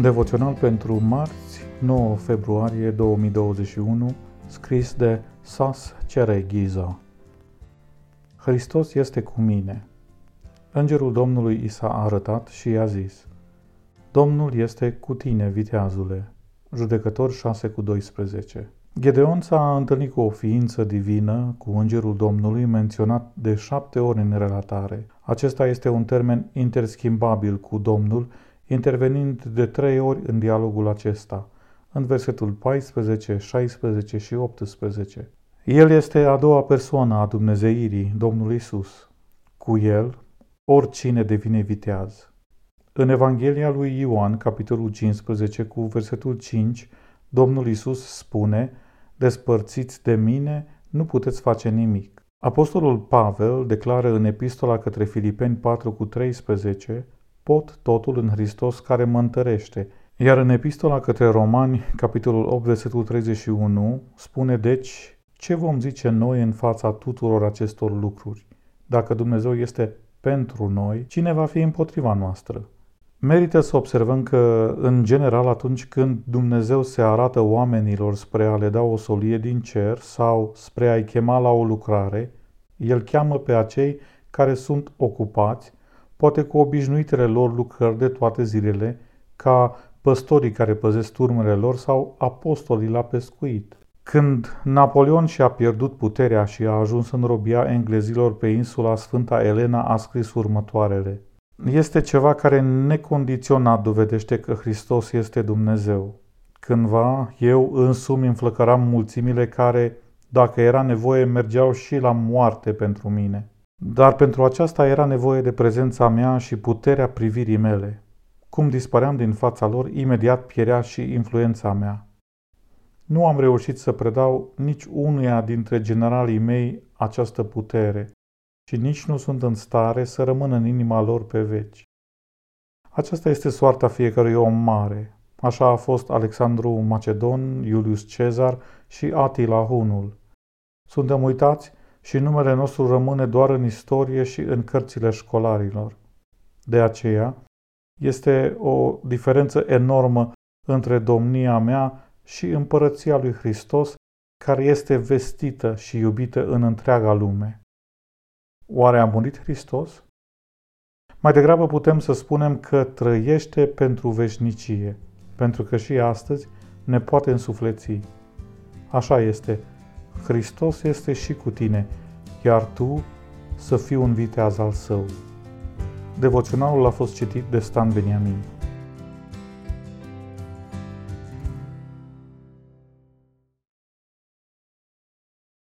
Devoțional pentru marți, 9 februarie 2021, scris de Sas Cereghiza. Hristos este cu mine. Îngerul Domnului i s-a arătat și i-a zis, Domnul este cu tine, viteazule. Judecător 6 cu 12. Gedeon s-a întâlnit cu o ființă divină, cu Îngerul Domnului, menționat de șapte ori în relatare. Acesta este un termen interschimbabil cu Domnul, intervenind de trei ori în dialogul acesta, în versetul 14, 16 și 18. El este a doua persoană a Dumnezeirii, Domnul Isus. Cu el, oricine devine viteaz. În Evanghelia lui Ioan, capitolul 15, cu versetul 5, Domnul Isus spune, Despărțiți de mine, nu puteți face nimic. Apostolul Pavel declară în epistola către Filipeni 4 cu 13, pot totul în Hristos care mă întărește. Iar în epistola către Romani, capitolul 8, versetul 31, spune deci, ce vom zice noi în fața tuturor acestor lucruri? Dacă Dumnezeu este pentru noi, cine va fi împotriva noastră? Merită să observăm că, în general, atunci când Dumnezeu se arată oamenilor spre a le da o solie din cer sau spre a-i chema la o lucrare, El cheamă pe acei care sunt ocupați, poate cu obișnuitele lor lucrări de toate zilele, ca păstorii care păzesc turmele lor sau apostolii la pescuit. Când Napoleon și-a pierdut puterea și a ajuns în robia englezilor pe insula Sfânta Elena, a scris următoarele. Este ceva care necondiționat dovedește că Hristos este Dumnezeu. Cândva eu însumi înflăcăram mulțimile care, dacă era nevoie, mergeau și la moarte pentru mine. Dar pentru aceasta era nevoie de prezența mea și puterea privirii mele. Cum dispăream din fața lor, imediat pierea și influența mea. Nu am reușit să predau nici unuia dintre generalii mei această putere și nici nu sunt în stare să rămână în inima lor pe veci. Aceasta este soarta fiecărui om mare. Așa a fost Alexandru Macedon, Iulius Cezar și Atila Hunul. Suntem uitați și numele nostru rămâne doar în istorie și în cărțile școlarilor. De aceea, este o diferență enormă între domnia mea și împărăția lui Hristos, care este vestită și iubită în întreaga lume. Oare a murit Hristos? Mai degrabă putem să spunem că trăiește pentru veșnicie, pentru că și astăzi ne poate însufleți. Așa este, Hristos este și cu tine, iar tu să fii un viteaz al său. Devoționalul a fost citit de Stan Beniamin.